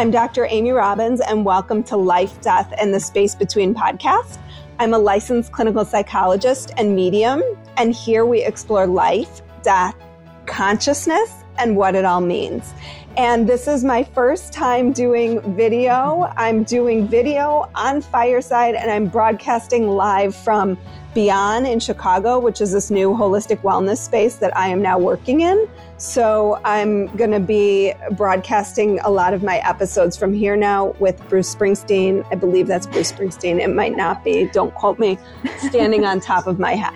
I'm Dr. Amy Robbins, and welcome to Life, Death, and the Space Between podcast. I'm a licensed clinical psychologist and medium, and here we explore life, death, consciousness, and what it all means. And this is my first time doing video. I'm doing video on Fireside, and I'm broadcasting live from Beyond in Chicago, which is this new holistic wellness space that I am now working in. So I'm going to be broadcasting a lot of my episodes from here now with Bruce Springsteen. I believe that's Bruce Springsteen. It might not be. Don't quote me. Standing on top of my head.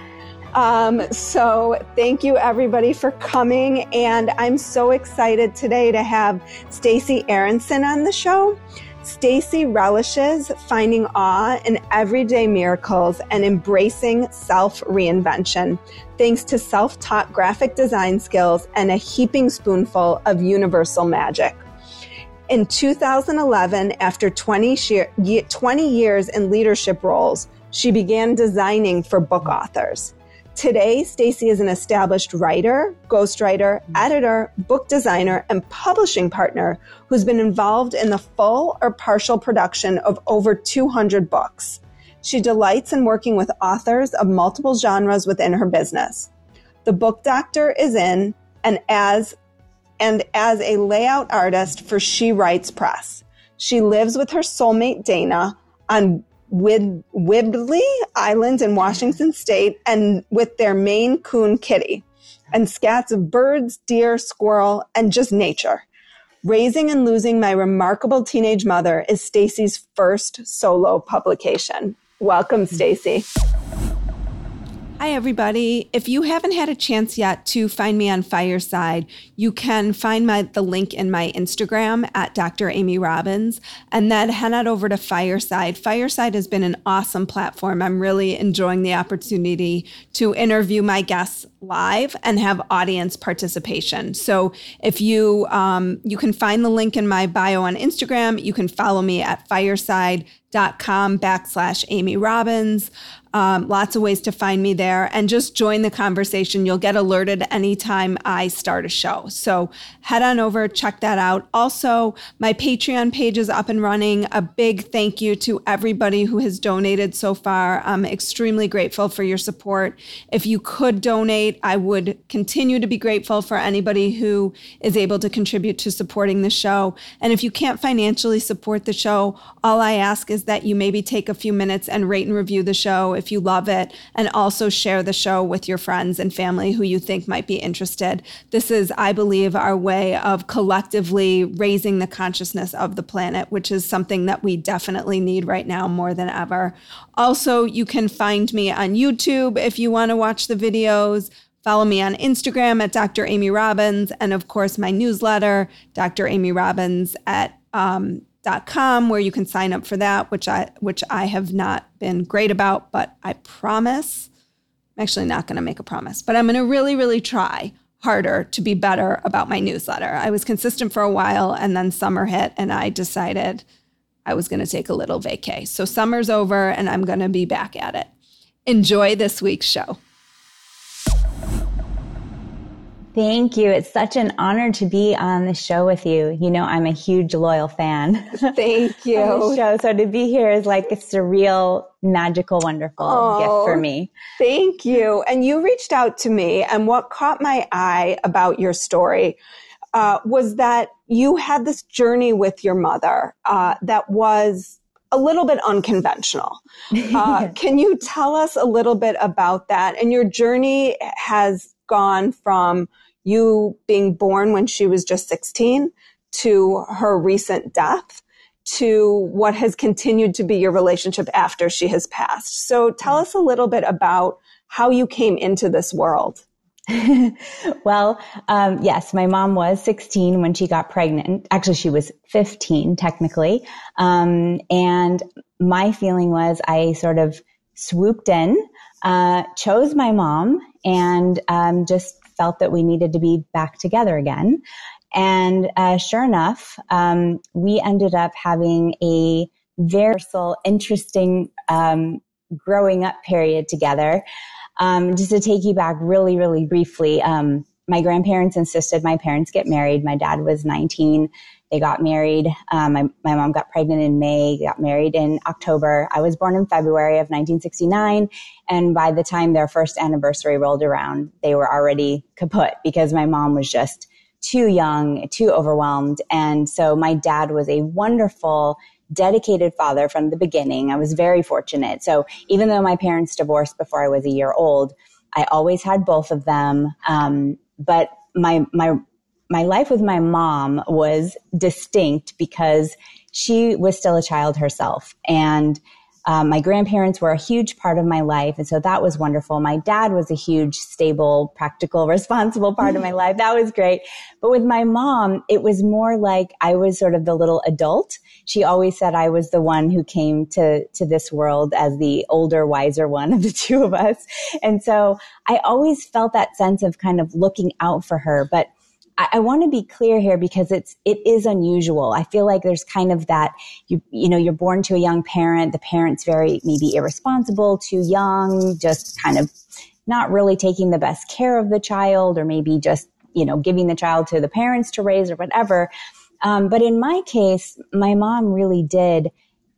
Um, so thank you everybody for coming. And I'm so excited today to have Stacy Aronson on the show. Stacy relishes finding awe in everyday miracles and embracing self reinvention, thanks to self taught graphic design skills and a heaping spoonful of universal magic. In 2011, after 20, 20 years in leadership roles, she began designing for book authors. Today, Stacy is an established writer, ghostwriter, editor, book designer, and publishing partner who's been involved in the full or partial production of over 200 books. She delights in working with authors of multiple genres within her business. The book doctor is in and as and as a layout artist for She Writes Press. She lives with her soulmate Dana on with Whidbey Island in Washington state and with their Maine coon kitty and scats of birds, deer, squirrel, and just nature. Raising and Losing My Remarkable Teenage Mother is Stacy's first solo publication. Welcome, Stacy. Hi, everybody. If you haven't had a chance yet to find me on Fireside, you can find my the link in my Instagram at Dr. Amy Robbins, and then head on over to Fireside. Fireside has been an awesome platform. I'm really enjoying the opportunity to interview my guests live and have audience participation. So if you um, you can find the link in my bio on Instagram, you can follow me at fireside.com backslash Amy Robbins. Um, lots of ways to find me there and just join the conversation. You'll get alerted anytime I start a show. So head on over, check that out. Also, my Patreon page is up and running. A big thank you to everybody who has donated so far. I'm extremely grateful for your support. If you could donate, I would continue to be grateful for anybody who is able to contribute to supporting the show. And if you can't financially support the show, all I ask is that you maybe take a few minutes and rate and review the show if you love it, and also share the show with your friends and family who you think might be interested. This is, I believe, our way of collectively raising the consciousness of the planet, which is something that we definitely need right now more than ever. Also, you can find me on YouTube if you want to watch the videos. Follow me on Instagram at Dr. Amy Robbins, and of course, my newsletter, Dr. Amy Robbins at um, com where you can sign up for that, which I which I have not been great about, but I promise. I'm actually not going to make a promise, but I'm going to really, really try harder to be better about my newsletter. I was consistent for a while and then summer hit and I decided I was going to take a little vacay. So summer's over and I'm going to be back at it. Enjoy this week's show. Thank you. It's such an honor to be on the show with you. You know, I'm a huge loyal fan. Thank you. show. So to be here is like a surreal, magical, wonderful oh, gift for me. Thank you. And you reached out to me, and what caught my eye about your story uh, was that you had this journey with your mother uh, that was a little bit unconventional. Uh, can you tell us a little bit about that? And your journey has gone from you being born when she was just 16 to her recent death to what has continued to be your relationship after she has passed. So tell us a little bit about how you came into this world. well, um, yes, my mom was 16 when she got pregnant. Actually, she was 15 technically. Um, and my feeling was I sort of swooped in, uh, chose my mom, and um, just felt that we needed to be back together again. And uh, sure enough, um, we ended up having a very interesting um, growing up period together. Um, just to take you back really, really briefly, um, my grandparents insisted my parents get married. My dad was 19. They got married. Um, my, my mom got pregnant in May, got married in October. I was born in February of 1969. And by the time their first anniversary rolled around, they were already kaput because my mom was just too young, too overwhelmed. And so my dad was a wonderful, dedicated father from the beginning. I was very fortunate. So even though my parents divorced before I was a year old, I always had both of them. Um, but my, my, my life with my mom was distinct because she was still a child herself. And um, my grandparents were a huge part of my life. And so that was wonderful. My dad was a huge, stable, practical, responsible part of my life. That was great. But with my mom, it was more like I was sort of the little adult. She always said I was the one who came to, to this world as the older, wiser one of the two of us. And so I always felt that sense of kind of looking out for her. But I, I want to be clear here because it's it is unusual. I feel like there's kind of that you you know you're born to a young parent. The parent's very maybe irresponsible, too young, just kind of not really taking the best care of the child, or maybe just you know giving the child to the parents to raise or whatever. Um, but in my case, my mom really did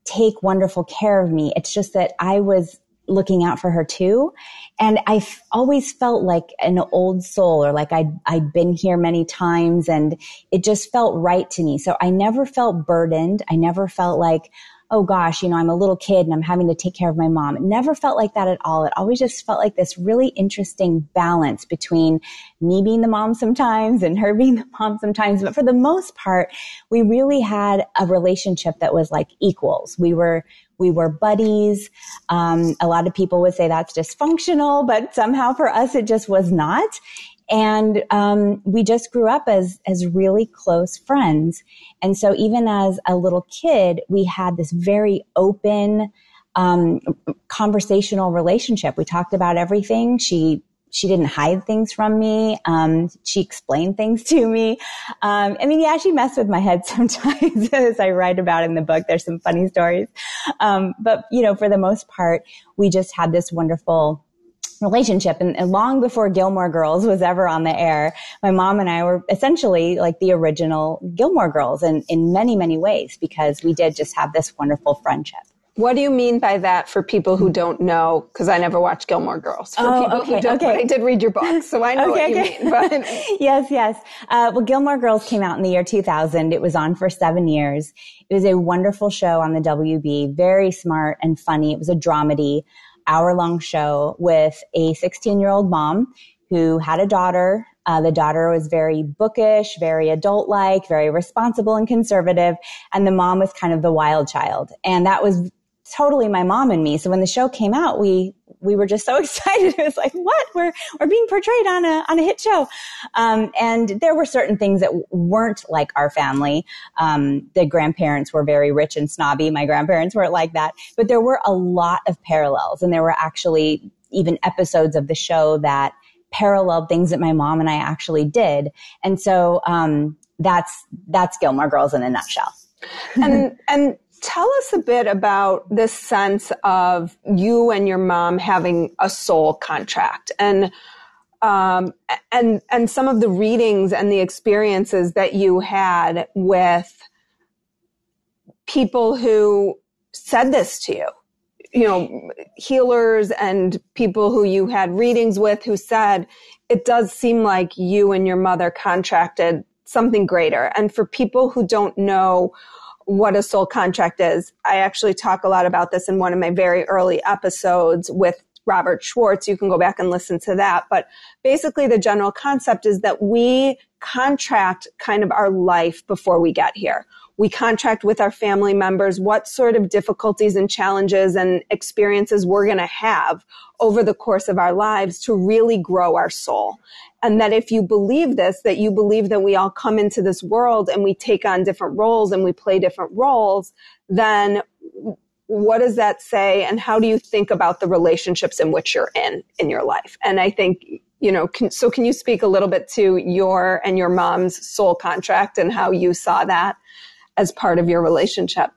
take wonderful care of me. It's just that I was looking out for her too. And I always felt like an old soul or like I'd, I'd been here many times and it just felt right to me. So I never felt burdened. I never felt like, oh gosh, you know, I'm a little kid and I'm having to take care of my mom. It never felt like that at all. It always just felt like this really interesting balance between me being the mom sometimes and her being the mom sometimes. But for the most part, we really had a relationship that was like equals. We were, we were buddies. Um, a lot of people would say that's dysfunctional, but somehow for us it just was not. And um, we just grew up as as really close friends. And so even as a little kid, we had this very open, um, conversational relationship. We talked about everything. She she didn't hide things from me. Um, she explained things to me. Um, I mean, yeah, she messed with my head sometimes, as I write about in the book. There's some funny stories, um, but you know, for the most part, we just had this wonderful relationship. And, and, long before Gilmore Girls was ever on the air, my mom and I were essentially like the original Gilmore Girls in, in many, many ways because we did just have this wonderful friendship. What do you mean by that for people who don't know? Because I never watched Gilmore Girls. For oh, people okay, who don't, okay. I did read your book, so I know okay, what okay. you mean. But yes, yes. Uh, well, Gilmore Girls came out in the year 2000. It was on for seven years. It was a wonderful show on the WB, very smart and funny. It was a dramedy, hour long show with a 16 year old mom who had a daughter uh, the daughter was very bookish, very adult like, very responsible and conservative. And the mom was kind of the wild child. And that was totally my mom and me. So when the show came out, we we were just so excited. It was like, what? We're we're being portrayed on a on a hit show. Um, and there were certain things that weren't like our family. Um, the grandparents were very rich and snobby. My grandparents weren't like that. But there were a lot of parallels, and there were actually even episodes of the show that paralleled things that my mom and I actually did. And so um, that's that's Gilmore Girls in a nutshell. and and tell us a bit about this sense of you and your mom having a soul contract and um, and and some of the readings and the experiences that you had with people who said this to you. You know healers and people who you had readings with who said it does seem like you and your mother contracted something greater. And for people who don't know what a soul contract is. I actually talk a lot about this in one of my very early episodes with Robert Schwartz. You can go back and listen to that. But basically, the general concept is that we contract kind of our life before we get here. We contract with our family members what sort of difficulties and challenges and experiences we're going to have over the course of our lives to really grow our soul. And that if you believe this, that you believe that we all come into this world and we take on different roles and we play different roles, then what does that say? And how do you think about the relationships in which you're in, in your life? And I think, you know, can, so can you speak a little bit to your and your mom's soul contract and how you saw that as part of your relationship?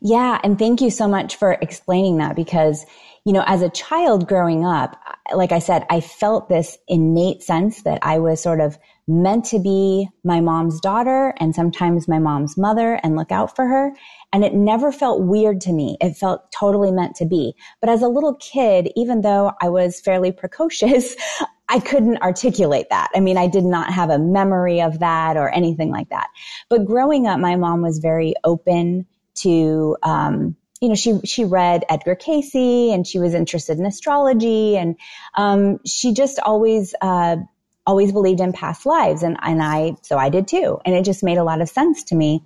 Yeah. And thank you so much for explaining that because you know, as a child growing up, like I said, I felt this innate sense that I was sort of meant to be my mom's daughter and sometimes my mom's mother and look out for her. And it never felt weird to me. It felt totally meant to be. But as a little kid, even though I was fairly precocious, I couldn't articulate that. I mean, I did not have a memory of that or anything like that. But growing up, my mom was very open to, um, you know, she she read Edgar Cayce and she was interested in astrology and um, she just always uh, always believed in past lives and and I so I did too and it just made a lot of sense to me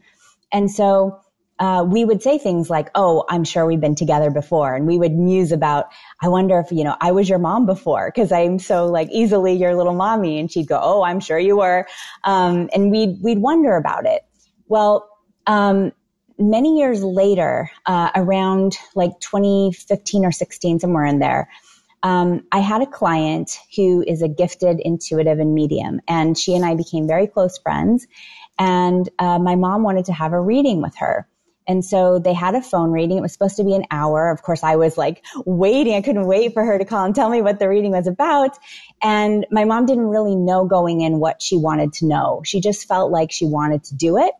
and so uh, we would say things like, "Oh, I'm sure we've been together before," and we would muse about, "I wonder if you know I was your mom before because I'm so like easily your little mommy," and she'd go, "Oh, I'm sure you were," um, and we'd we'd wonder about it. Well, um, many years later, uh, around like 2015 or 16, somewhere in there, um, I had a client who is a gifted intuitive and medium, and she and I became very close friends. And uh, my mom wanted to have a reading with her. And so they had a phone reading. It was supposed to be an hour. Of course, I was like waiting. I couldn't wait for her to call and tell me what the reading was about. And my mom didn't really know going in what she wanted to know. She just felt like she wanted to do it.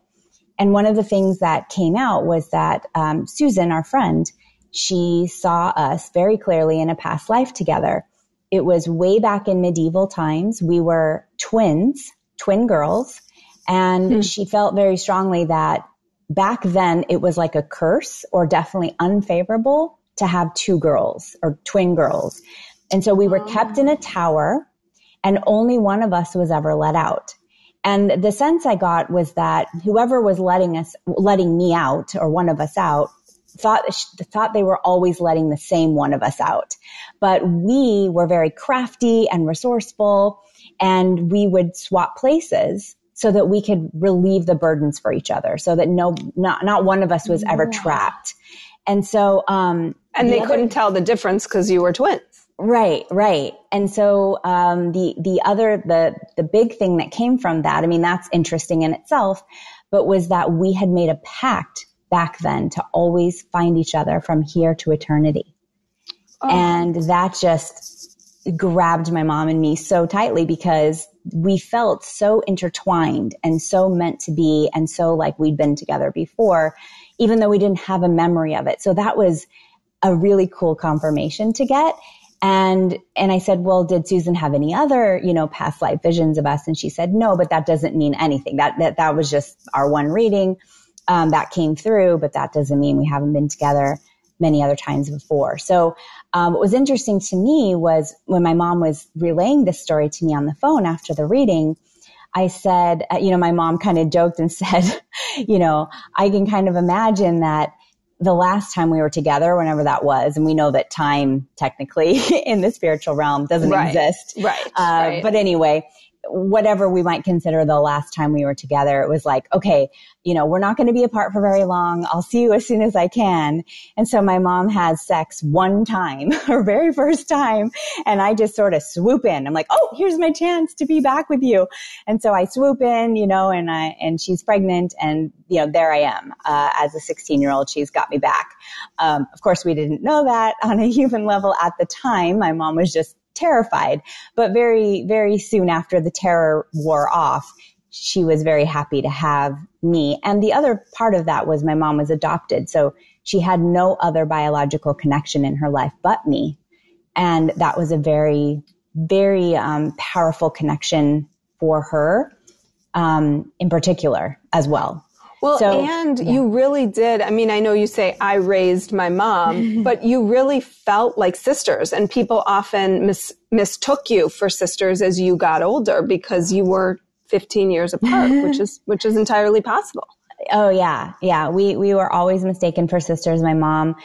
And one of the things that came out was that um, Susan, our friend, she saw us very clearly in a past life together. It was way back in medieval times. We were twins, twin girls, and hmm. she felt very strongly that back then it was like a curse or definitely unfavorable to have two girls or twin girls. And so we were kept in a tower and only one of us was ever let out. And the sense I got was that whoever was letting us, letting me out or one of us out thought, thought they were always letting the same one of us out. But we were very crafty and resourceful and we would swap places so that we could relieve the burdens for each other so that no, not, not one of us was ever trapped. And so, um, and they the couldn't tell the difference because you were twins. Right, right. And so um, the the other the the big thing that came from that, I mean, that's interesting in itself, but was that we had made a pact back then to always find each other from here to eternity. Oh. And that just grabbed my mom and me so tightly because we felt so intertwined and so meant to be and so like we'd been together before, even though we didn't have a memory of it. So that was a really cool confirmation to get. And, and I said, well, did Susan have any other, you know, past life visions of us? And she said, no, but that doesn't mean anything. That, that, that was just our one reading. Um, that came through, but that doesn't mean we haven't been together many other times before. So, um, what was interesting to me was when my mom was relaying this story to me on the phone after the reading, I said, uh, you know, my mom kind of joked and said, you know, I can kind of imagine that the last time we were together, whenever that was, and we know that time technically in the spiritual realm doesn't right. exist. Right. Uh, right. But anyway, whatever we might consider the last time we were together, it was like, okay, you know, we're not going to be apart for very long. I'll see you as soon as I can. And so my mom has sex one time, her very first time. And I just sort of swoop in. I'm like, oh, here's my chance to be back with you. And so I swoop in, you know, and I, and she's pregnant and, you know, there I am, uh, as a 16 year old. She's got me back. Um, of course, we didn't know that on a human level at the time. My mom was just terrified. But very, very soon after the terror wore off, she was very happy to have me. And the other part of that was my mom was adopted. So she had no other biological connection in her life but me. And that was a very, very um, powerful connection for her um, in particular as well. Well, so, and yeah. you really did. I mean, I know you say I raised my mom, but you really felt like sisters and people often mis- mistook you for sisters as you got older because you were 15 years apart, which is, which is entirely possible. Oh yeah. Yeah. We, we were always mistaken for sisters. My mom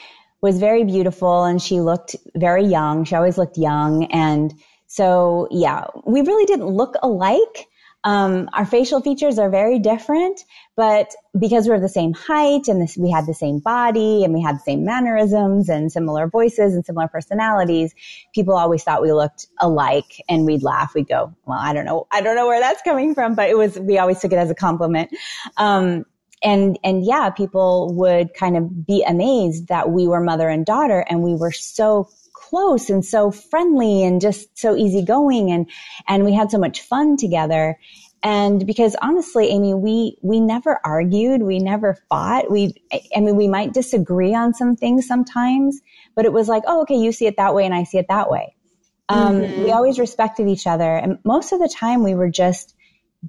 was very beautiful and she looked very young. She always looked young. And so yeah, we really didn't look alike um, our facial features are very different, but because we're the same height and this, we had the same body and we had the same mannerisms and similar voices and similar personalities, people always thought we looked alike and we'd laugh. We'd go, well, I don't know. I don't know where that's coming from, but it was, we always took it as a compliment. Um, and, and yeah, people would kind of be amazed that we were mother and daughter and we were so close and so friendly and just so easygoing and and we had so much fun together. And because honestly, Amy, we, we never argued. We never fought. We, I mean, we might disagree on some things sometimes, but it was like, oh, okay, you see it that way and I see it that way. Um, mm-hmm. We always respected each other. And most of the time we were just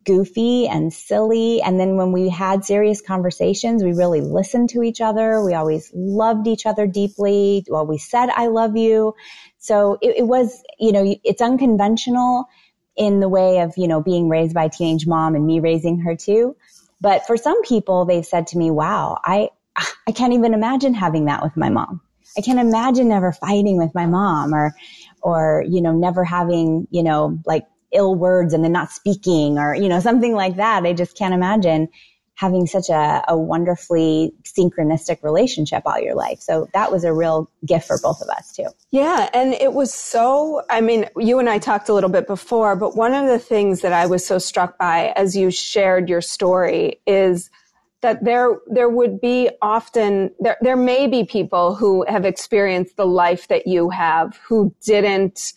goofy and silly. And then when we had serious conversations, we really listened to each other. We always loved each other deeply. Well, we said, I love you. So it, it was, you know, it's unconventional in the way of, you know, being raised by a teenage mom and me raising her too. But for some people, they've said to me, wow, I, I can't even imagine having that with my mom. I can't imagine never fighting with my mom or, or, you know, never having, you know, like ill words and then not speaking or, you know, something like that. I just can't imagine having such a, a wonderfully synchronistic relationship all your life. So that was a real gift for both of us too. Yeah. And it was so, I mean, you and I talked a little bit before, but one of the things that I was so struck by as you shared your story is that there there would be often there there may be people who have experienced the life that you have who didn't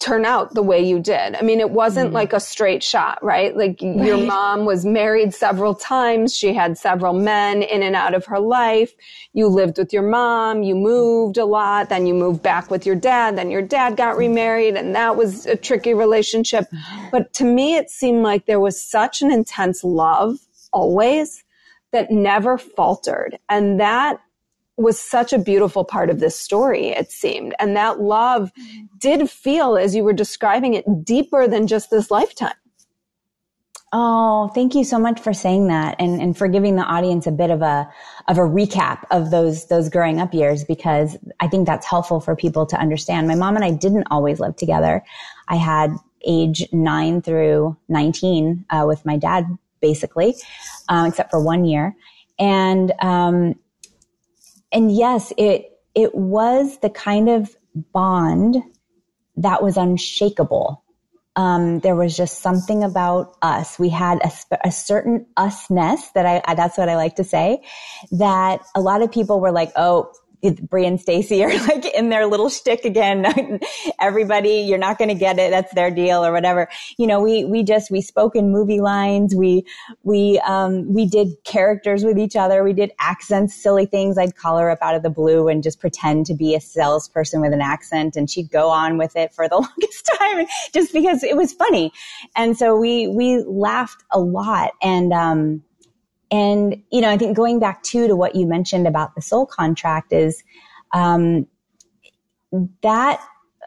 turn out the way you did. I mean, it wasn't mm like a straight shot, right? Like right. your mom was married several times. She had several men in and out of her life. You lived with your mom. You moved a lot. Then you moved back with your dad. Then your dad got remarried and that was a tricky relationship. But to me, it seemed like there was such an intense love always that never faltered. And that was such a beautiful part of this story, it seemed. And that love did feel, as you were describing it, deeper than just this lifetime. Oh, thank you so much for saying that and, and for giving the audience a bit of a, of a recap of those, those growing up years because I think that's helpful for people to understand. My mom and I didn't always live together. I had age nine through 19, uh, with my dad, basically, uh, except for one year. And, um, and yes, it, it was the kind of bond that was unshakable. Um, there was just something about us. We had a, a certain usness that I, that's what I like to say that a lot of people were like, Oh, Brie and Stacy are like in their little shtick again. Everybody, you're not going to get it. That's their deal or whatever. You know, we, we just, we spoke in movie lines. We, we, um, we did characters with each other. We did accents, silly things. I'd call her up out of the blue and just pretend to be a salesperson with an accent and she'd go on with it for the longest time just because it was funny. And so we, we laughed a lot and, um, and, you know, I think going back too to what you mentioned about the soul contract is, um, that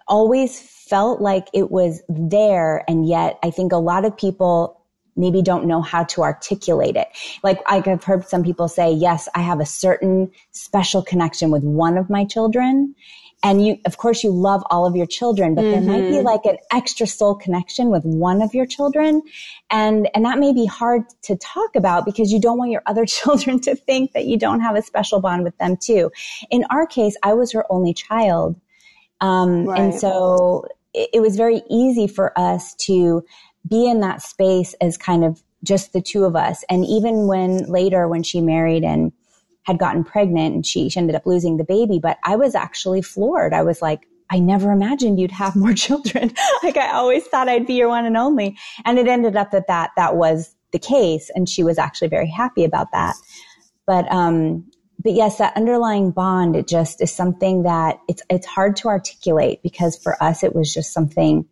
always felt like it was there. And yet I think a lot of people maybe don't know how to articulate it. Like I've heard some people say, yes, I have a certain special connection with one of my children and you of course you love all of your children but mm-hmm. there might be mm-hmm. like an extra soul connection with one of your children and and that may be hard to talk about because you don't want your other children to think that you don't have a special bond with them too in our case i was her only child um, right. and so it, it was very easy for us to be in that space as kind of just the two of us and even when later when she married and had gotten pregnant and she, she ended up losing the baby. But I was actually floored. I was like, I never imagined you'd have more children. like I always thought I'd be your one and only. And it ended up that that, that was the case. And she was actually very happy about that. But, um, but yes, that underlying bond, it just is something that it's, it's hard to articulate because for us, it was just something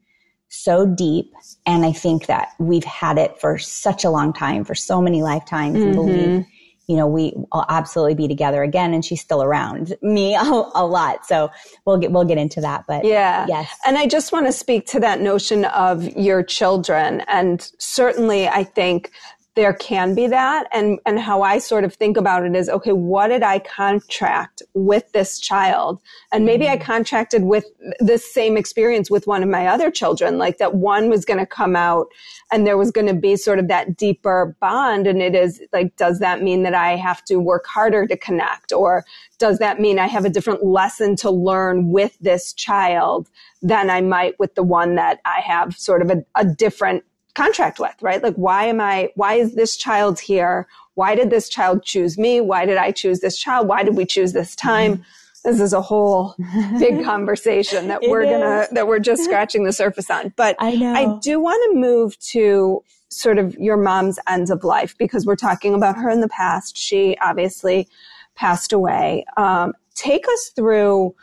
so deep. And I think that we've had it for such a long time, for so many lifetimes mm-hmm. and believe you know, we will absolutely be together again. And she's still around me a, a, lot. So we'll get, we'll get into that. But yeah. Yes. And I just want to speak to that notion of your children. And certainly I think there can be that. And, and how I sort of think about it is, okay, what did I contract with this child? And maybe I mm-hmm. contracted with this same experience with one of my other children, like that one was going to come out and there was going to be sort of that deeper bond. And it is like, does that mean that I have to work harder to connect? Or does that mean I have a different lesson to learn with this child than I might with the one that I have sort of a, a different contract with, right? Like, why am I, why is this child here? Why did this child choose me? Why did I choose this child? Why did we choose this time? Mm-hmm. this is a whole big conversation that we're gonna that we're just scratching the surface on. But I know I do want to move to sort of your mom's ends of life because we're talking about her in the past. She obviously passed away. Um, take us through.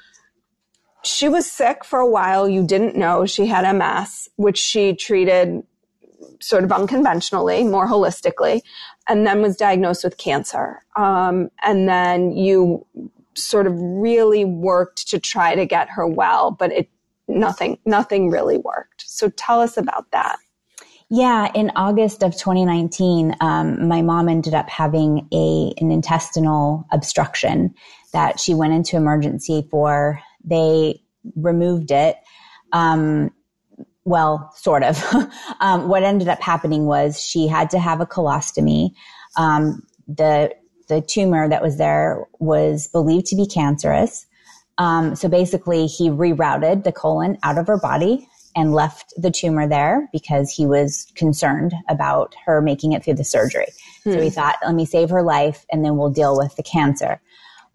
She was sick for a while. You didn't know she had MS, which she treated sort of unconventionally, more holistically, and then was diagnosed with cancer. Um, and then you sort of really worked to try to get her well, but it nothing nothing really worked. So tell us about that. Yeah, in August of 2019, um, my mom ended up having a an intestinal obstruction that she went into emergency for. They removed it. Um, well, sort of. um, what ended up happening was she had to have a colostomy. Um, the the tumor that was there was believed to be cancerous. Um, so basically, he rerouted the colon out of her body and left the tumor there because he was concerned about her making it through the surgery. Hmm. So he thought, let me save her life and then we'll deal with the cancer.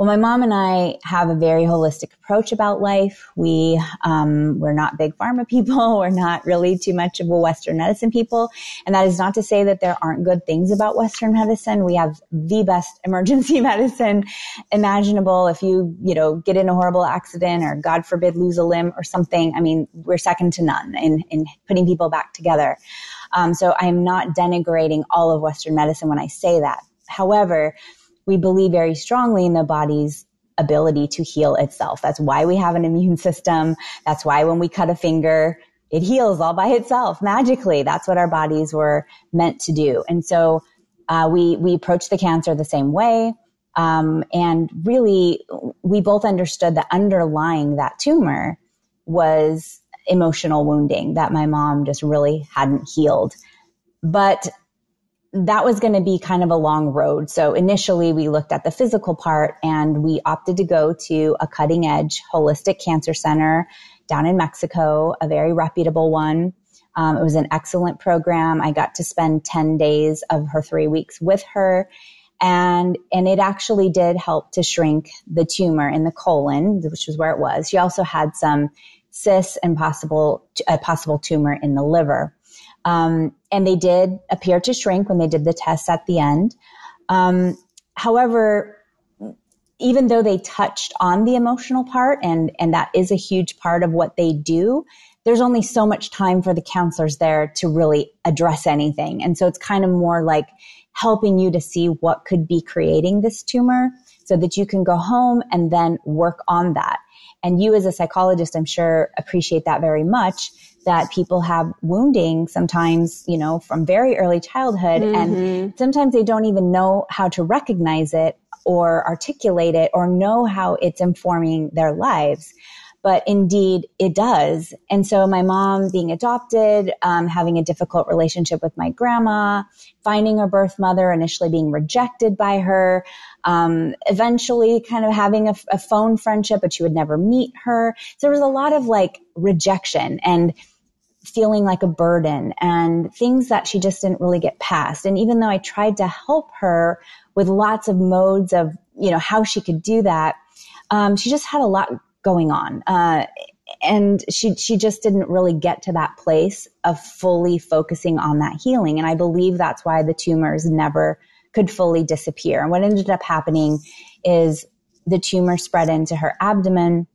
Well, my mom and I have a very holistic approach about life. We um, we're not big pharma people. We're not really too much of a Western medicine people, and that is not to say that there aren't good things about Western medicine. We have the best emergency medicine imaginable. If you you know get in a horrible accident or God forbid lose a limb or something, I mean we're second to none in in putting people back together. Um, so I am not denigrating all of Western medicine when I say that. However we believe very strongly in the body's ability to heal itself. That's why we have an immune system. That's why when we cut a finger, it heals all by itself magically. That's what our bodies were meant to do. And so uh, we we approach the cancer the same way. Um, and really, we both understood that underlying that tumor was emotional wounding that my mom just really hadn't healed. But that was going to be kind of a long road. So initially we looked at the physical part and we opted to go to a cutting edge holistic cancer center down in Mexico, a very reputable one. Um, it was an excellent program. I got to spend 10 days of her three weeks with her. And, and it actually did help to shrink the tumor in the colon, which was where it was. She also had some cysts and possible, a possible tumor in the liver. Um, and they did appear to shrink when they did the tests at the end. Um, however, even though they touched on the emotional part and, and that is a huge part of what they do, there's only so much time for the counselors there to really address anything. And so it's kind of more like helping you to see what could be creating this tumor so that you can go home and then work on that. And you as a psychologist, I'm sure appreciate that very much that people have wounding sometimes, you know, from very early childhood. Mm-hmm. And sometimes they don't even know how to recognize it or articulate it or know how it's informing their lives. But indeed, it does. And so my mom being adopted, um, having a difficult relationship with my grandma, finding her birth mother, initially being rejected by her, um, eventually kind of having a, a phone friendship, but she would never meet her. So there was a lot of like rejection and feeling like a burden and things that she just didn't really get past. And even though I tried to help her with lots of modes of, you know, how she could do that, um, she just had a lot going on. Uh, and she, she just didn't really get to that place of fully focusing on that healing. And I believe that's why the tumors never could fully disappear. And what ended up happening is the tumor spread into her abdomen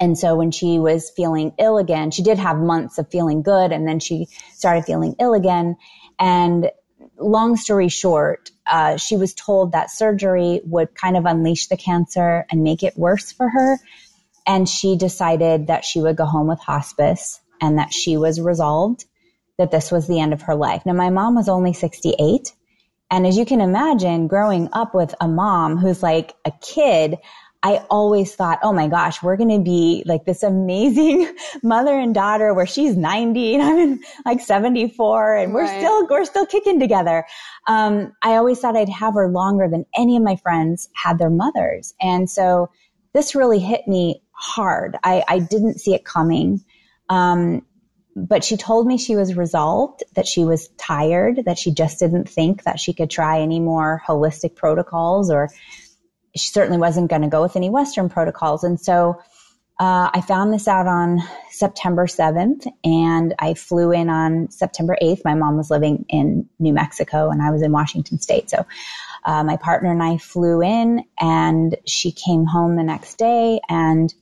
and so when she was feeling ill again, she did have months of feeling good and then she started feeling ill again. And long story short, uh, she was told that surgery would kind of unleash the cancer and make it worse for her. And she decided that she would go home with hospice and that she was resolved that this was the end of her life. Now, my mom was only 68. And as you can imagine, growing up with a mom who's like a kid, I always thought, oh my gosh, we're going to be like this amazing mother and daughter where she's 90 and I'm in like 74 and we're still, we're still kicking together. Um, I always thought I'd have her longer than any of my friends had their mothers. And so this really hit me hard. I, I didn't see it coming. Um, but she told me she was resolved, that she was tired, that she just didn't think that she could try any more holistic protocols or she certainly wasn't going to go with any Western protocols. And so uh, I found this out on September 7th and I flew in on September 8th. My mom was living in New Mexico and I was in Washington state. So uh, my partner and I flew in and she came home the next day and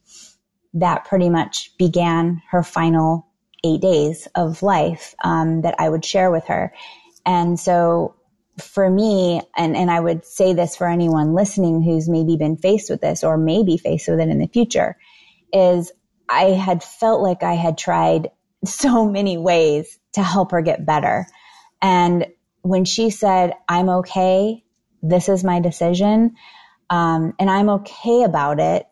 that pretty much began her final eight days of life um, that I would share with her. And so for me, and, and I would say this for anyone listening who's maybe been faced with this or maybe faced with it in the future, is I had felt like I had tried so many ways to help her get better. And when she said, I'm okay, this is my decision, um, and I'm okay about it,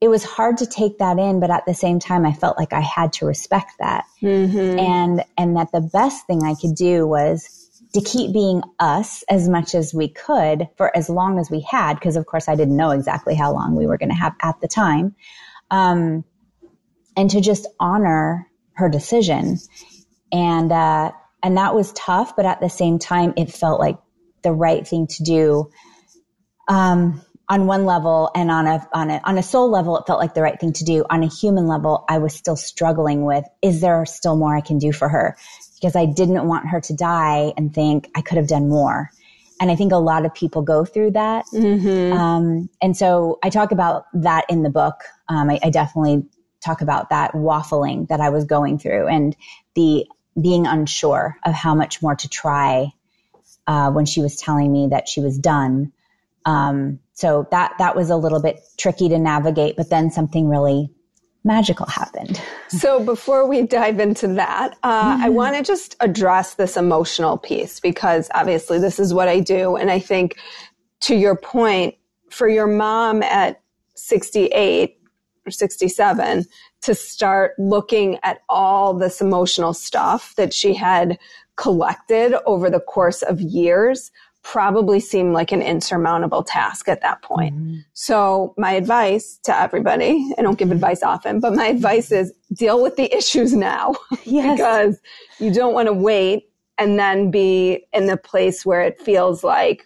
it was hard to take that in, but at the same time, I felt like I had to respect that. Mm-hmm. And, and that the best thing I could do was to keep being us as much as we could for as long as we had, because of course I didn't know exactly how long we were going to have at the time. Um, and to just honor her decision. And, uh, and that was tough, but at the same time, it felt like the right thing to do. Um, on one level and on a, on a, on a soul level, it felt like the right thing to do. On a human level, I was still struggling with, is there still more I can do for her? Because I didn't want her to die and think I could have done more. And I think a lot of people go through that. Mm-hmm. Um, and so I talk about that in the book. Um, I, I definitely talk about that waffling that I was going through and the being unsure of how much more to try uh, when she was telling me that she was done. Um, so that that was a little bit tricky to navigate, but then something really magical happened. so before we dive into that, uh, mm-hmm. I want to just address this emotional piece because obviously this is what I do, and I think to your point, for your mom at 68 or 67 to start looking at all this emotional stuff that she had collected over the course of years probably seemed like an insurmountable task at that point. Mm-hmm. So my advice to everybody, I don't give advice often, but my advice is deal with the issues now yes. because you don't want to wait and then be in the place where it feels like,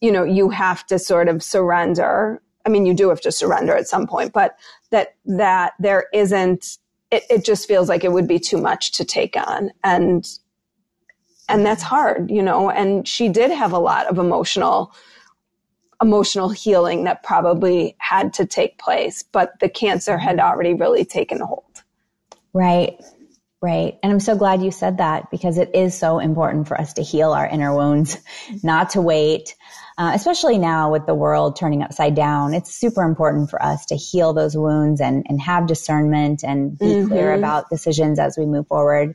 you know, you have to sort of surrender. I mean, you do have to surrender at some point, but that, that there isn't, it, it just feels like it would be too much to take on. And and that's hard, you know, and she did have a lot of emotional emotional healing that probably had to take place, but the cancer had already really taken hold. Right. Right. And I'm so glad you said that because it is so important for us to heal our inner wounds, not to wait, uh, especially now with the world turning upside down. It's super important for us to heal those wounds and, and have discernment and be mm-hmm. clear about decisions as we move forward.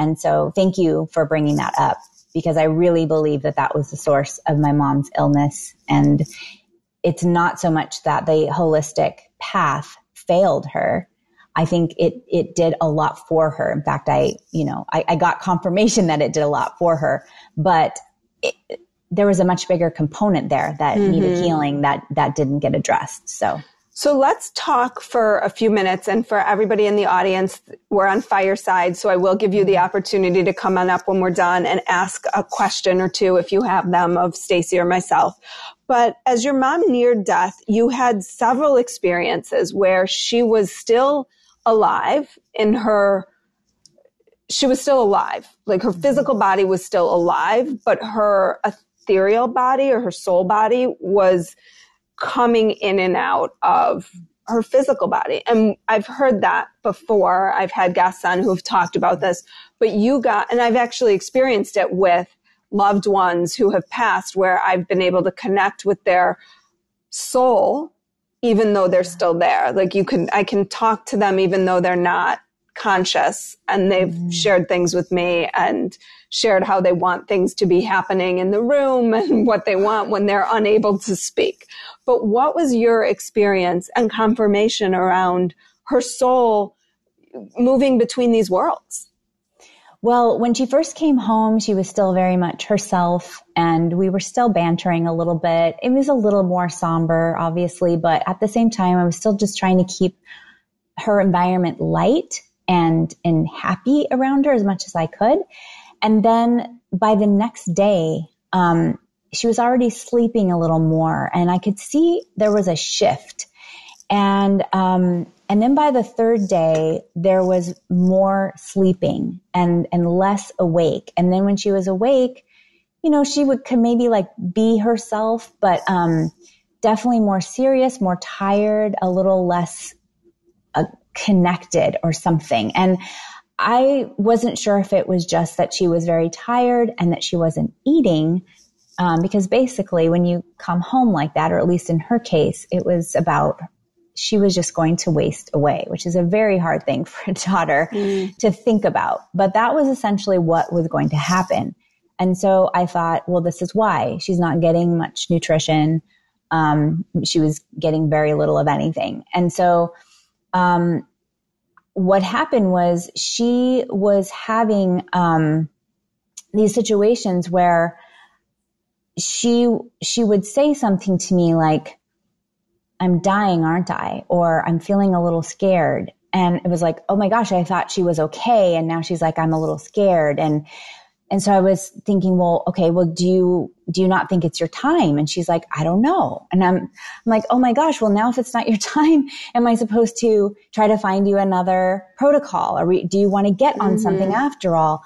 And so thank you for bringing that up because I really believe that that was the source of my mom's illness. And it's not so much that the holistic path failed her. I think it, it did a lot for her. In fact, I, you know, I, I got confirmation that it did a lot for her, but it, there was a much bigger component there that mm-hmm. needed healing that, that didn't get addressed. So so let's talk for a few minutes. And for everybody in the audience, we're on fireside. So I will give you the opportunity to come on up when we're done and ask a question or two if you have them of Stacy or myself. But as your mom neared death, you had several experiences where she was still alive in her she was still alive. Like her physical body was still alive, but her ethereal body or her soul body was coming in and out of her physical body. And I've heard that before. I've had guests on who've talked about this, but you got, and I've actually experienced it with loved ones who have passed where I've been able to connect with their soul, even though they're still there. Like you can, I can talk to them even though they're not conscious and they've mm. shared things with me and shared how they want things to be happening in the room and what they want when they're unable to speak. But what was your experience and confirmation around her soul moving between these worlds? Well, when she first came home, she was still very much herself and we were still bantering a little bit. It was a little more somber, obviously, but at the same time, I was still just trying to keep her environment light and, and happy around her as much as I could. And then by the next day, um, she was already sleeping a little more and I could see there was a shift. And, um, and then by the third day, there was more sleeping and, and less awake. And then when she was awake, you know, she would could maybe like be herself, but, um, definitely more serious, more tired, a little less uh, connected or something. And I wasn't sure if it was just that she was very tired and that she wasn't eating. Um, because basically, when you come home like that, or at least in her case, it was about she was just going to waste away, which is a very hard thing for a daughter mm. to think about. But that was essentially what was going to happen. And so I thought, well, this is why she's not getting much nutrition. Um, she was getting very little of anything. And so, um, what happened was she was having um, these situations where she she would say something to me like i'm dying aren't i? or i'm feeling a little scared. And it was like oh my gosh i thought she was okay. And now she's like i'm a little scared. And and so I was thinking, well, okay, well, do you, do you not think it's your time? And she's like, I don't know. And I'm, I'm like, oh my gosh, well, now if it's not your time, am I supposed to try to find you another protocol? Or do you want to get on mm-hmm. something after all?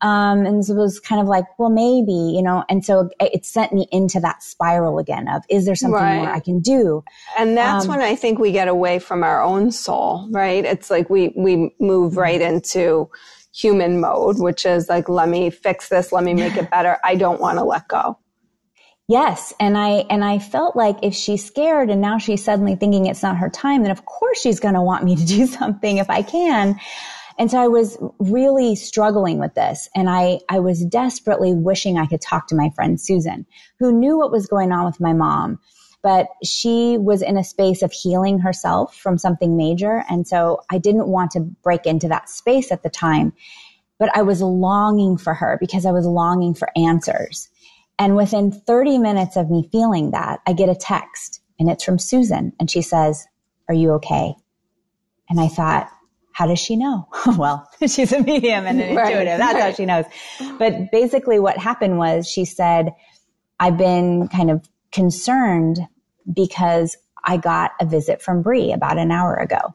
Um, and so it was kind of like, well, maybe, you know, and so it sent me into that spiral again of, is there something right. more I can do? And that's um, when I think we get away from our own soul, right? It's like we, we move right into, human mode, which is like, let me fix this, let me make it better. I don't want to let go. Yes. And I, and I felt like if she's scared and now she's suddenly thinking it's not her time, then of course she's going to want me to do something if I can. And so I was really struggling with this and I, I was desperately wishing I could talk to my friend Susan, who knew what was going on with my mom but she was in a space of healing herself from something major. And so I didn't want to break into that space at the time, but I was longing for her because I was longing for answers. And within 30 minutes of me feeling that, I get a text and it's from Susan and she says, are you okay? And I thought, how does she know? well, she's a medium and an right, intuitive. That's right. how she knows. But basically what happened was she said, I've been kind of concerned because I got a visit from Bree about an hour ago.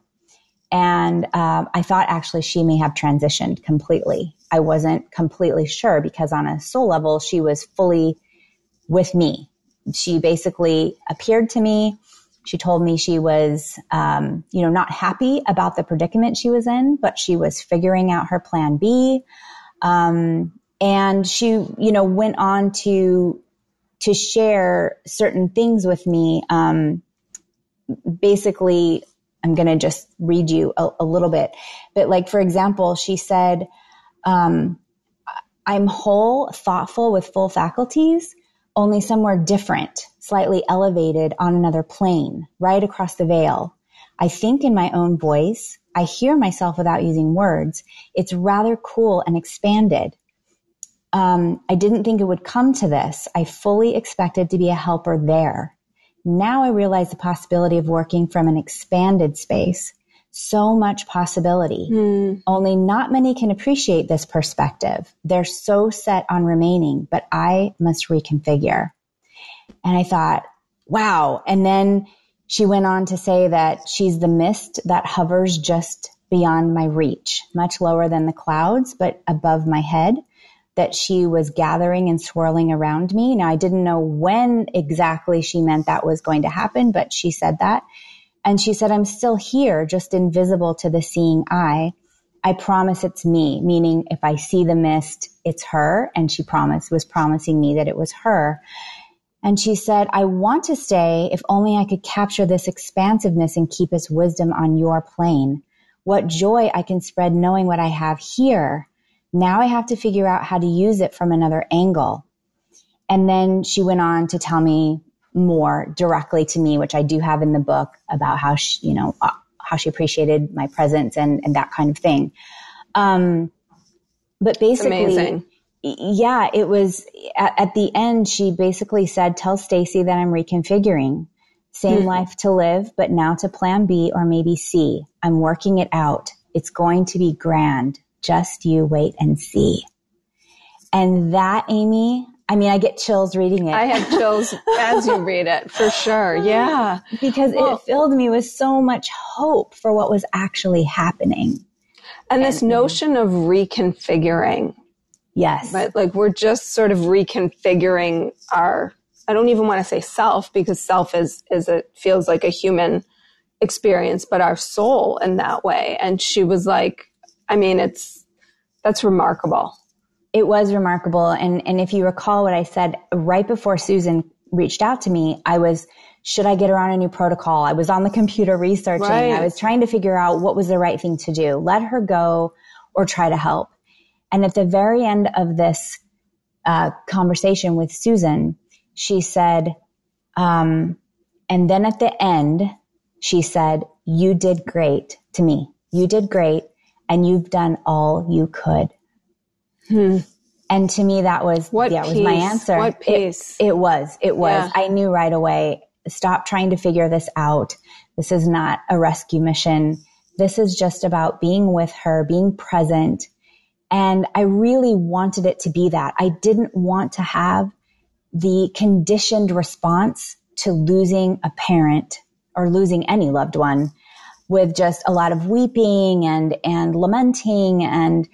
And um, I thought actually she may have transitioned completely. I wasn't completely sure because on a soul level, she was fully with me. She basically appeared to me. She told me she was, um, you know, not happy about the predicament she was in, but she was figuring out her plan B. Um, and she, you know, went on to to share certain things with me. Um, basically, I'm going to just read you a, a, little bit. But like, for example, she said, um, I'm whole, thoughtful with full faculties, only somewhere different, slightly elevated on another plane, right across the veil. I think in my own voice. I hear myself without using words. It's rather cool and expanded. Um, I didn't think it would come to this. I fully expected to be a helper there. Now I realize the possibility of working from an expanded space. So much possibility. Mm. Only not many can appreciate this perspective. They're so set on remaining, but I must reconfigure. And I thought, wow. And then she went on to say that she's the mist that hovers just beyond my reach, much lower than the clouds, but above my head that she was gathering and swirling around me. Now, I didn't know when exactly she meant that was going to happen, but she said that. And she said, I'm still here, just invisible to the seeing eye. I promise it's me, meaning if I see the mist, it's her. And she promised, was promising me that it was her. And she said, I want to stay if only I could capture this expansiveness and keep its wisdom on your plane. What joy I can spread knowing what I have here now I have to figure out how to use it from another angle. And then she went on to tell me more directly to me, which I do have in the book about how she, you know, uh, how she appreciated my presence and, and that kind of thing. Um, but basically, yeah, it was at, at, the end, she basically said, tell Stacey that I'm reconfiguring. Same mm-hmm. life to live, but now to plan B or maybe C. I'm working it out. It's going to be grand just you wait and see. And that, Amy, I mean, I get chills reading it. I have chills as you read it, for sure. Uh, yeah. Because well, it filled me with so much hope for what was actually happening. And, and this notion of reconfiguring. Yes. Right? Like we're just sort of reconfiguring our, I don't even want to say self because self is, is it feels like a human experience, but our soul in that way. And she was like, I mean, it's, that's remarkable. It was remarkable. And, and if you recall what I said right before Susan reached out to me, I was, should I get her on a new protocol? I was on the computer researching. Right. I was trying to figure out what was the right thing to do. Let her go or try to help. And at the very end of this uh, conversation with Susan, she said, um, and then at the end, she said, you did great to me. You did great and you've done all you could. Hmm. And to me, that was, what yeah, was my answer. What peace? It, it was, it was. Yeah. I knew right away, stop trying to figure this out. This is not a rescue mission. This is just about being with her, being present. And I really wanted it to be that. I didn't want to have the conditioned response to losing a parent or losing any loved one with just a lot of weeping and, and lamenting and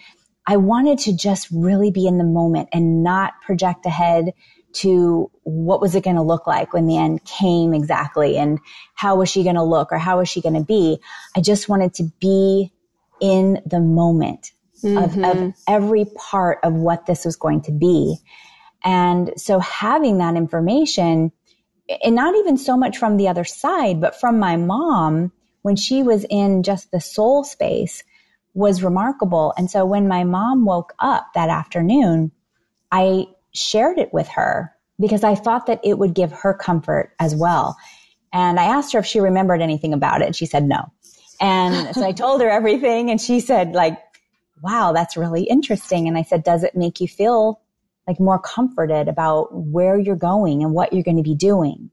I wanted to just really be in the moment and not project ahead to what was it going to look like when the end came exactly and how was she going to look or how was she going to be. I just wanted to be in the moment mm-hmm. of, of mm-hmm. every part of what this was going to be. And so having that information and not even so much from the other side, but from my mom when she was in just the soul space, was remarkable. And so when my mom woke up that afternoon, I shared it with her because I thought that it would give her comfort as well. And I asked her if she remembered anything about it. She said no. And so I told her everything and she said like, wow, that's really interesting. And I said, does it make you feel like more comforted about where you're going and what you're going to be doing?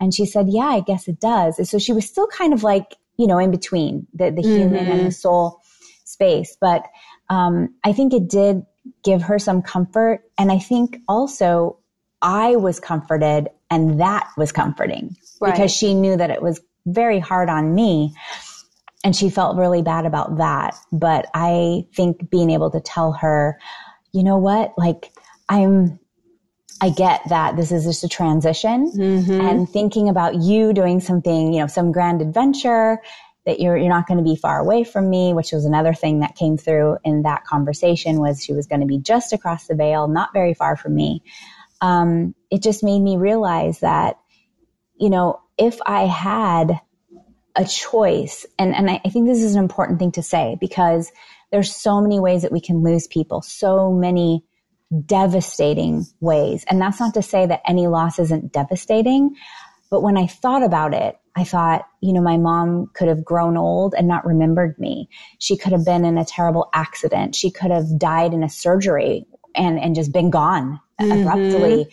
And she said, yeah, I guess it does. And so she was still kind of like, you know, in between the, the human mm-hmm. and the soul space. But um, I think it did give her some comfort. And I think also I was comforted and that was comforting right. because she knew that it was very hard on me. And she felt really bad about that. But I think being able to tell her, you know what, like I'm, I get that this is just a transition mm-hmm. and thinking about you doing something, you know, some grand adventure that you're, you're not going to be far away from me, which was another thing that came through in that conversation was she was going to be just across the veil, not very far from me. Um, it just made me realize that, you know, if I had a choice, and, and I, I think this is an important thing to say because there's so many ways that we can lose people, so many devastating ways. And that's not to say that any loss isn't devastating. But when I thought about it, I thought, you know, my mom could have grown old and not remembered me. She could have been in a terrible accident. She could have died in a surgery and, and just been gone mm-hmm. abruptly.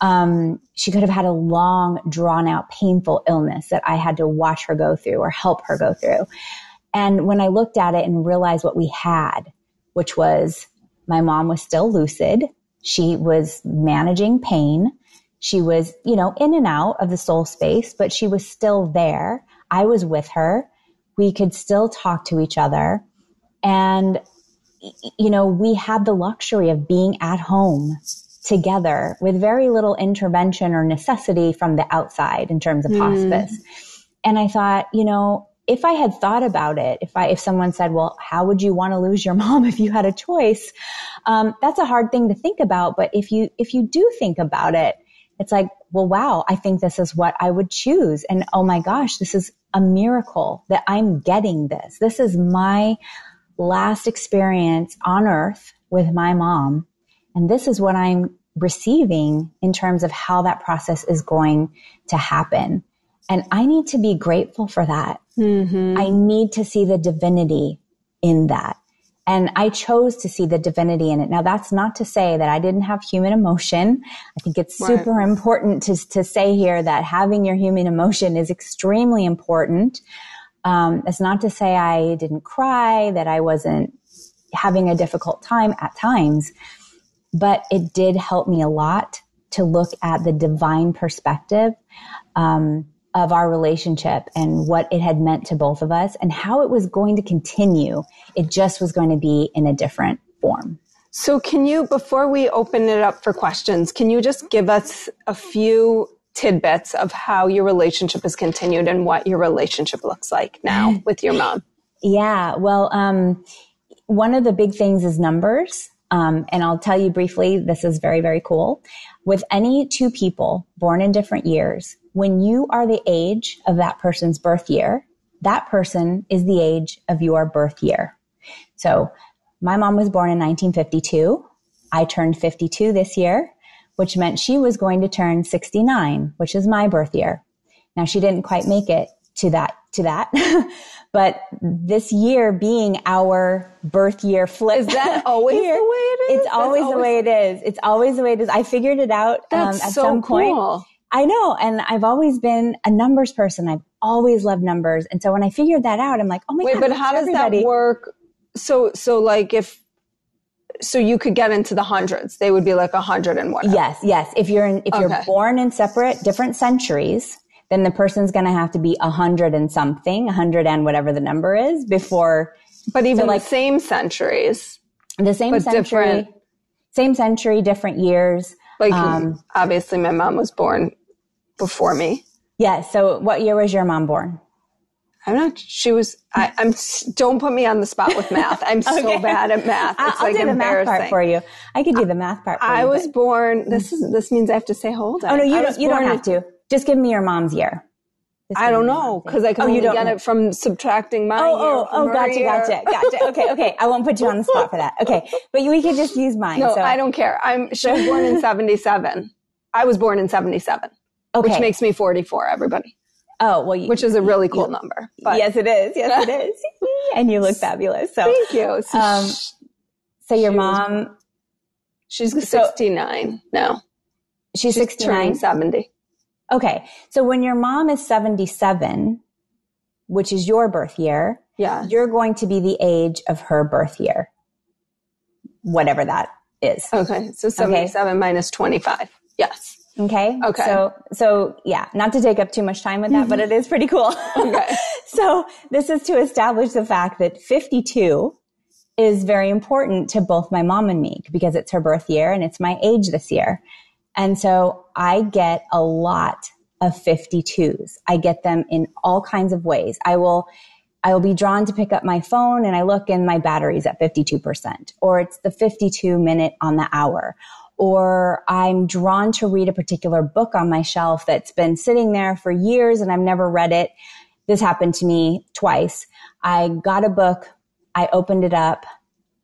Um, she could have had a long, drawn out, painful illness that I had to watch her go through or help her go through. And when I looked at it and realized what we had, which was my mom was still lucid. She was managing pain. She was, you know, in and out of the soul space, but she was still there. I was with her. We could still talk to each other. And, you know, we had the luxury of being at home together with very little intervention or necessity from the outside in terms of mm. hospice. And I thought, you know, if I had thought about it, if I, if someone said, well, how would you want to lose your mom if you had a choice? Um, that's a hard thing to think about. But if you, if you do think about it, it's like, well, wow, I think this is what I would choose. And oh my gosh, this is a miracle that I'm getting this. This is my last experience on earth with my mom. And this is what I'm receiving in terms of how that process is going to happen. And I need to be grateful for that. Mm-hmm. I need to see the divinity in that. And I chose to see the divinity in it. Now, that's not to say that I didn't have human emotion. I think it's super important to, to say here that having your human emotion is extremely important. Um, it's not to say I didn't cry, that I wasn't having a difficult time at times. but it did help me a lot to look at the divine perspective um, of our relationship and what it had meant to both of us and how it was going to continue. It just was going to be in a different form. So, can you, before we open it up for questions, can you just give us a few tidbits of how your relationship has continued and what your relationship looks like now with your mom? Yeah, well, um, one of the big things is numbers. Um, and I'll tell you briefly, this is very, very cool. With any two people born in different years, when you are the age of that person's birth year, that person is the age of your birth year. So my mom was born in 1952. I turned 52 this year, which meant she was going to turn 69, which is my birth year. Now she didn't quite make it to that, to that. but this year being our birth year flip. Is that always year, the way it is? It's always, always, the way it is. It's always the way it is. I figured it out um, at so some point. I know. And I've always been a numbers person. I've always loved numbers. And so when I figured that out, I'm like, oh my Wait, God. Wait, but how does everybody. that work? So, so like if, so you could get into the hundreds. They would be like a hundred and whatever. Yes, yes. If you're in, if okay. you're born in separate, different centuries, then the person's going to have to be a hundred and something, a hundred and whatever the number is before. But even so like the same centuries, the same century, different. same century, different years. Like um, obviously, my mom was born before me. Yeah. So, what year was your mom born? I'm not. She was. I, am Don't put me on the spot with math. I'm okay. so bad at math. It's I'll, like do the math part for you. I could do the math part. I you, I was but. born. This mm. is. This means I have to say hold on. Oh no, you don't. You don't have to. Just give me your mom's year. I don't know because I can oh, only get know. it from subtracting my. Oh, oh, oh, gotcha, year. gotcha, gotcha. Okay, okay. I won't put you on the spot for that. Okay, but we could just use mine. No, so. I don't care. I'm. She was born in '77. I was born in '77, okay. which makes me 44. Everybody. Oh well, you, which is a really cool you, number. But. Yes, it is. Yes, it is. and you look fabulous. So thank you. So, um, so your mom, she's 69 so, now. She's, she's 69, 70. Okay. So when your mom is 77, which is your birth year, yeah. you're going to be the age of her birth year, whatever that is. Okay. So 77 okay. minus 25. Yes. Okay. Okay. So, so yeah, not to take up too much time with that, mm-hmm. but it is pretty cool. Okay. so this is to establish the fact that 52 is very important to both my mom and me because it's her birth year and it's my age this year. And so I get a lot of 52s. I get them in all kinds of ways. I will, I will be drawn to pick up my phone and I look and my battery's at 52%, or it's the 52 minute on the hour, or I'm drawn to read a particular book on my shelf that's been sitting there for years and I've never read it. This happened to me twice. I got a book, I opened it up,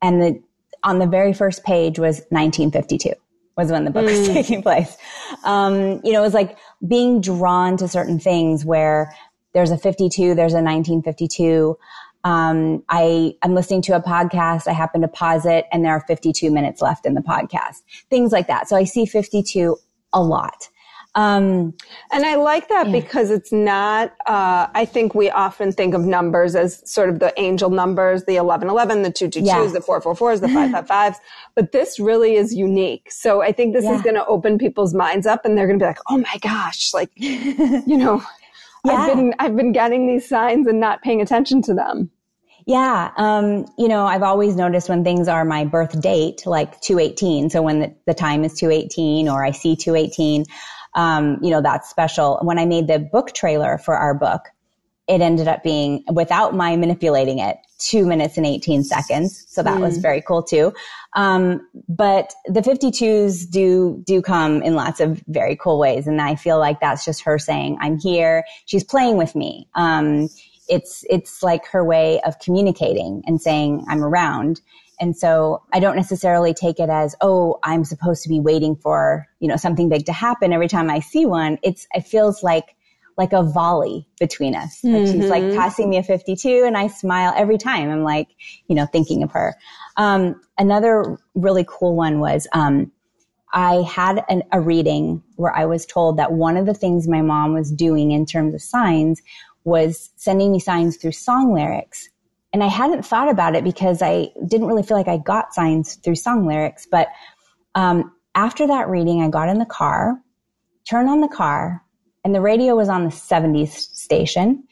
and the, on the very first page was 1952 was when the book mm. was taking place. Um, you know, it was like being drawn to certain things where there's a 52, there's a 1952. Um, I, I'm listening to a podcast. I happen to pause it and there are 52 minutes left in the podcast. Things like that. So I see 52 a lot. Um, and I like that yeah. because it's not, uh, I think we often think of numbers as sort of the angel numbers, the 1111, the 222s, yeah. the 444s, the 555s, but this really is unique. So I think this yeah. is going to open people's minds up and they're going to be like, oh my gosh, like, you know, I've been, I've been getting these signs and not paying attention to them. Yeah. Um, you know, I've always noticed when things are my birth date, like 218. So when the, the time is 218 or I see 218, um, you know, that's special. When I made the book trailer for our book, it ended up being without my manipulating it two minutes and 18 seconds. So that mm. was very cool too. Um, but the 52s do, do come in lots of very cool ways. And I feel like that's just her saying, I'm here. She's playing with me. Um, it's, it's like her way of communicating and saying, I'm around. And so I don't necessarily take it as, oh, I'm supposed to be waiting for, you know, something big to happen every time I see one. It's, it feels like, like a volley between us. Like mm-hmm. she's like mm-hmm. passing me a 52 and I smile every time. I'm like, you know, thinking of her. Um, another really cool one was, um, I had an, a reading where I was told that one of the things my mom was doing in terms of signs was sending me signs through song lyrics and I hadn't thought about it because I didn't really feel like I got signs through song lyrics, but Um, after that reading, I got in the car, turned on the car, and the radio was on the 70s station.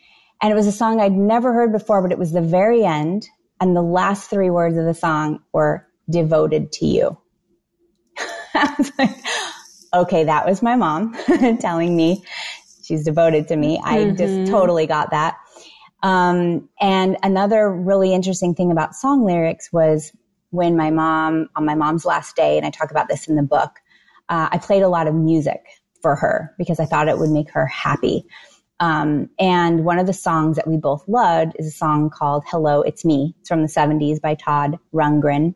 And it was a song I'd never heard before, but it was the very end. And the last three words of the song were devoted to you. I was like, okay, that was my mom telling me she's devoted to me. I mm-hmm. just totally got that. Um, and another really interesting thing about song lyrics was when my mom, on my mom's last day, and I talk about this in the book, uh, I played a lot of music for her because I thought it would make her happy. Um, and one of the songs that we both loved is a song called Hello, It's Me. It's from the 70s by Todd Rundgren.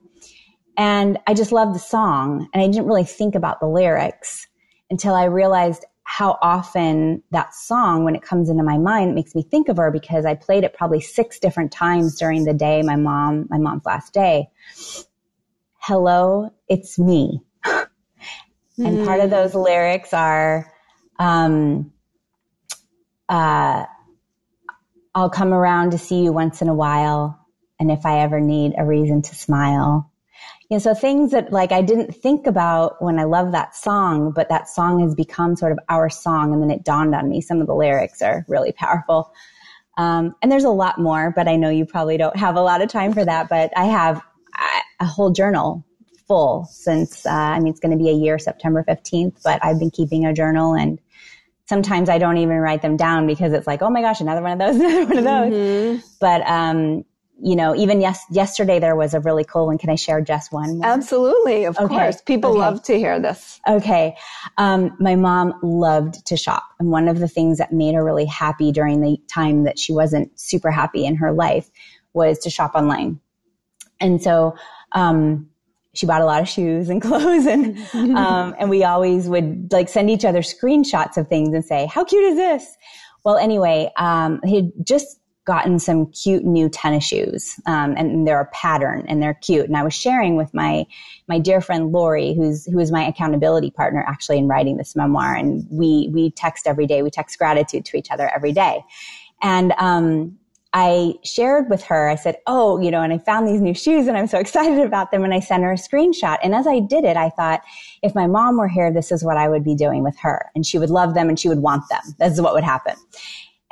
And I just loved the song and I didn't really think about the lyrics until I realized how often that song, when it comes into my mind, it makes me think of her because I played it probably six different times during the day, my mom, my mom's last day. Hello, it's me. and part of hmm. those lyrics are, um, uh, I'll come around to see you once in a while. And if I ever need a reason to smile, you know, so things that like I didn't think about when I love that song, but that song has become sort of our song. And then it dawned on me. Some of the lyrics are really powerful. Um, and there's a lot more, but I know you probably don't have a lot of time for that. But I have a whole journal full since, uh, I mean, it's going to be a year, September 15th, but I've been keeping a journal and sometimes I don't even write them down because it's like, oh my gosh, another one of those, another one of those. Mm-hmm. But, um, you know, even yes, yesterday there was a really cool one. Can I share just one? More? Absolutely. Of okay. course. People okay. love to hear this. Okay. Um, my mom loved to shop. And one of the things that made her really happy during the time that she wasn't super happy in her life was to shop online. And so, um, she bought a lot of shoes and clothes and, um, and we always would like send each other screenshots of things and say, how cute is this? Well, anyway, um, he just gotten some cute new tennis shoes, um, and they're a pattern and they're cute. And I was sharing with my my dear friend Lori, who's who is my accountability partner actually in writing this memoir, and we we text every day. We text gratitude to each other every day, and um, I shared with her, I said, Oh, you know, and I found these new shoes and I'm so excited about them. And I sent her a screenshot. And as I did it, I thought, if my mom were here, this is what I would be doing with her. And she would love them and she would want them. This is what would happen.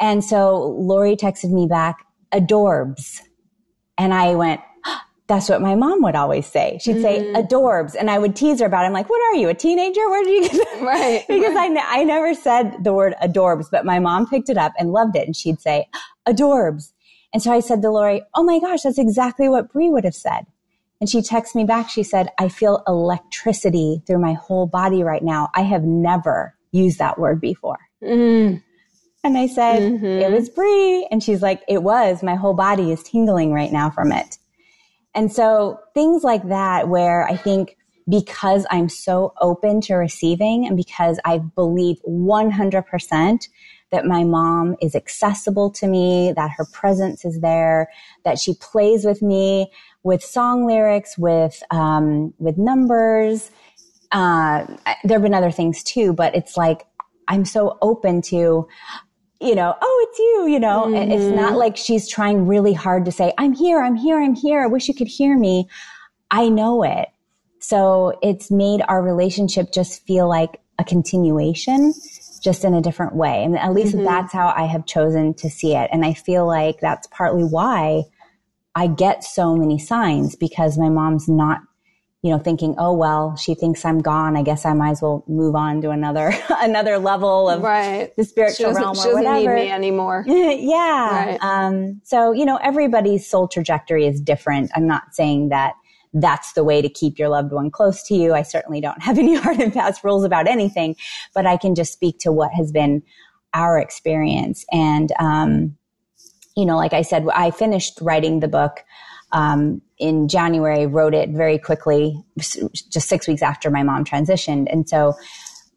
And so Lori texted me back, adorbs. And I went, that's what my mom would always say. She'd say mm. adorbs. And I would tease her about it. I'm like, what are you, a teenager? Where did you get that? Right. because right. I, I never said the word adorbs, but my mom picked it up and loved it. And she'd say adorbs. And so I said to Lori, oh my gosh, that's exactly what Brie would have said. And she texted me back. She said, I feel electricity through my whole body right now. I have never used that word before. Mm. And I said, mm-hmm. it was Brie. And she's like, it was. My whole body is tingling right now from it. And so things like that, where I think because I'm so open to receiving and because I believe 100% that my mom is accessible to me, that her presence is there, that she plays with me with song lyrics, with, um, with numbers. Uh, there have been other things too, but it's like, I'm so open to, you know, oh, it's you, you know, mm-hmm. it's not like she's trying really hard to say, I'm here, I'm here, I'm here. I wish you could hear me. I know it. So it's made our relationship just feel like a continuation, just in a different way. And at least mm-hmm. that's how I have chosen to see it. And I feel like that's partly why I get so many signs because my mom's not you know, thinking, oh, well, she thinks I'm gone. I guess I might as well move on to another, another level of right. the spiritual realm or she doesn't whatever. need me anymore. yeah. Right. Um, so, you know, everybody's soul trajectory is different. I'm not saying that that's the way to keep your loved one close to you. I certainly don't have any hard and fast rules about anything, but I can just speak to what has been our experience. And, um, you know, like I said, I finished writing the book um, in January, wrote it very quickly, just six weeks after my mom transitioned. And so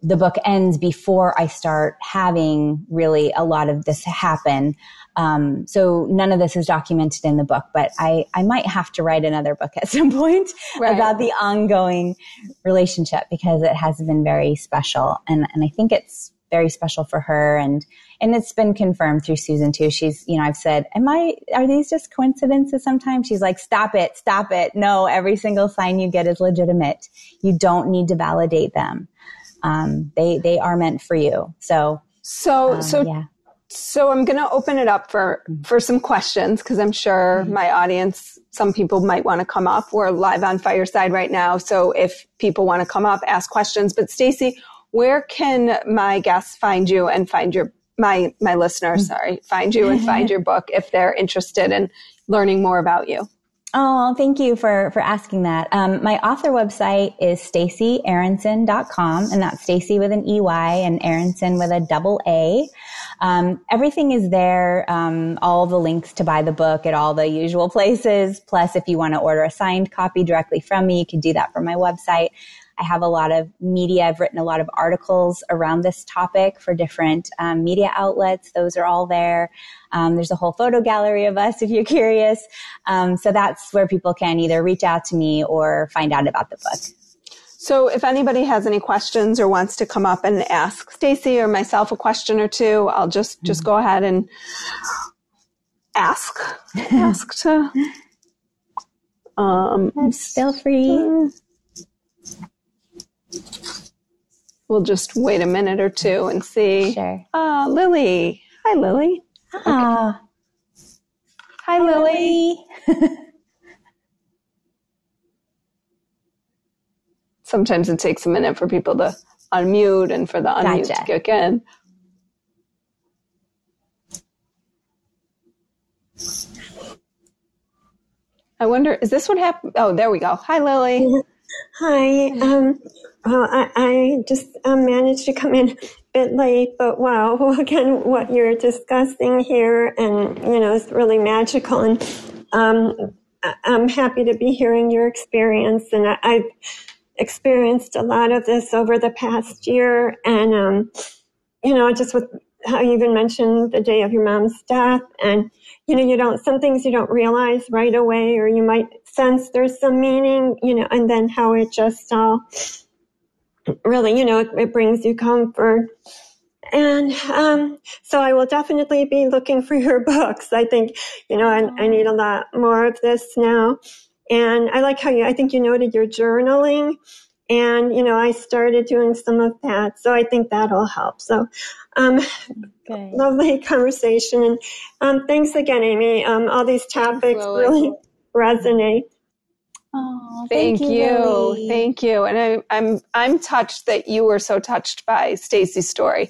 the book ends before I start having really a lot of this happen. Um, so none of this is documented in the book, but I, I might have to write another book at some point right. about the ongoing relationship because it has been very special. And, and I think it's very special for her. And, and it's been confirmed through Susan too. She's, you know, I've said, am I, are these just coincidences sometimes? She's like, stop it, stop it. No, every single sign you get is legitimate. You don't need to validate them. Um, they, they are meant for you. So, so, um, so, yeah. So I'm going to open it up for, for some questions because I'm sure mm-hmm. my audience, some people might want to come up. We're live on Fireside right now. So if people want to come up, ask questions. But Stacey, where can my guests find you and find your my my listeners, mm-hmm. sorry, find you and find your book if they're interested in learning more about you? Oh, thank you for, for asking that. Um, my author website is staceyaaronson.com and that's Stacey with an EY and Aaronson with a double A. Um, everything is there. Um, all the links to buy the book at all the usual places. Plus, if you want to order a signed copy directly from me, you can do that from my website. I have a lot of media. I've written a lot of articles around this topic for different um, media outlets. Those are all there. Um, there's a whole photo gallery of us if you're curious. Um, so that's where people can either reach out to me or find out about the book. So if anybody has any questions or wants to come up and ask Stacey or myself a question or two, I'll just just go ahead and ask ask to um feel free. We'll just wait a minute or two and see. Sure. Uh, Lily. Hi, Lily. Ah. Okay. Hi, Hi, Lily. Lily. Sometimes it takes a minute for people to unmute and for the unmute gotcha. to kick in. I wonder, is this what happened? Oh, there we go. Hi, Lily. Hi. Um, well, I, I just um, managed to come in a bit late, but wow, again, what you're discussing here, and you know, it's really magical. And um, I'm happy to be hearing your experience, and I, have experienced a lot of this over the past year, and um, you know, just with how you even mentioned the day of your mom's death, and you know, you don't some things you don't realize right away, or you might sense there's some meaning, you know, and then how it just all really, you know, it, it brings you comfort. And um, so I will definitely be looking for your books. I think, you know, I, I need a lot more of this now. And I like how you, I think you noted your journaling. And, you know, I started doing some of that. So I think that'll help. So, um, okay. lovely conversation. And um, thanks again, Amy. Um, all these topics really resonate. Oh, thank, thank you, you. thank you. And I, I'm I'm touched that you were so touched by Stacey's story.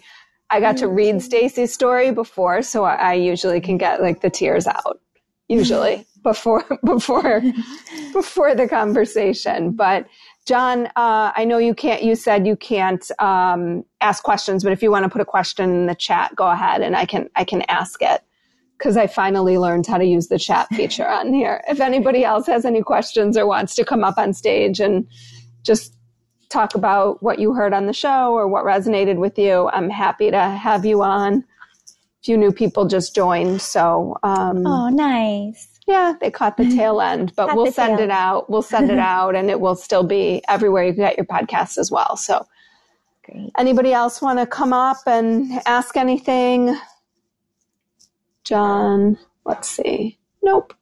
I got to read Stacey's story before, so I, I usually can get like the tears out. Usually before before before the conversation, but. John, uh, I know you can't. You said you can't um, ask questions, but if you want to put a question in the chat, go ahead, and I can I can ask it because I finally learned how to use the chat feature on here. If anybody else has any questions or wants to come up on stage and just talk about what you heard on the show or what resonated with you, I'm happy to have you on. A few new people just joined, so um, oh, nice. Yeah, they caught the tail end, but we'll send tail. it out. We'll send it out, and it will still be everywhere you get your podcast as well. So, Great. anybody else want to come up and ask anything? John, let's see. Nope.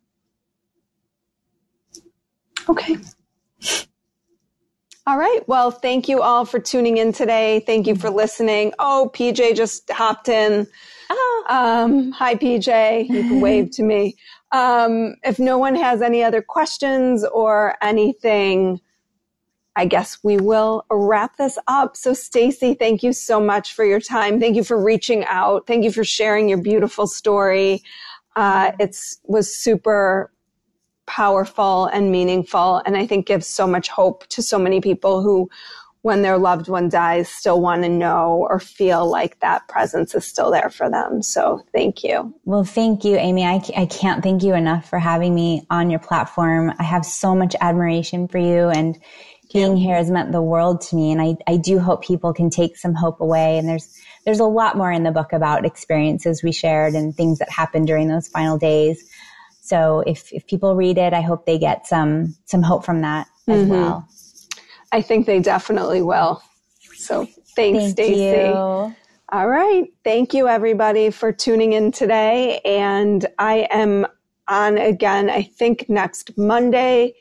Okay. All right. Well, thank you all for tuning in today. Thank you for listening. Oh, PJ just hopped in. Oh. Um, hi, PJ. You can wave to me. Um, if no one has any other questions or anything, I guess we will wrap this up. So Stacey, thank you so much for your time. Thank you for reaching out. Thank you for sharing your beautiful story. Uh, it's was super powerful and meaningful, and I think gives so much hope to so many people who, when their loved one dies, still want to know or feel like that presence is still there for them. So thank you. Well, thank you, Amy. I, I can't thank you enough for having me on your platform. I have so much admiration for you and being here has meant the world to me. And I, I do hope people can take some hope away. And there's, there's a lot more in the book about experiences we shared and things that happened during those final days. So if, if people read it, I hope they get some, some hope from that as mm-hmm. well. I think they definitely will. So thanks, Thank Stacey. All right. Thank you, everybody, for tuning in today. And I am on again, I think next Monday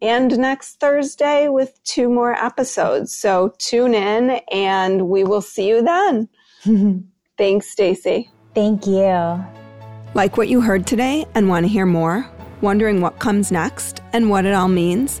and next Thursday with two more episodes. So tune in and we will see you then. Thanks, Stacey. Thank you. Like what you heard today and want to hear more? Wondering what comes next and what it all means?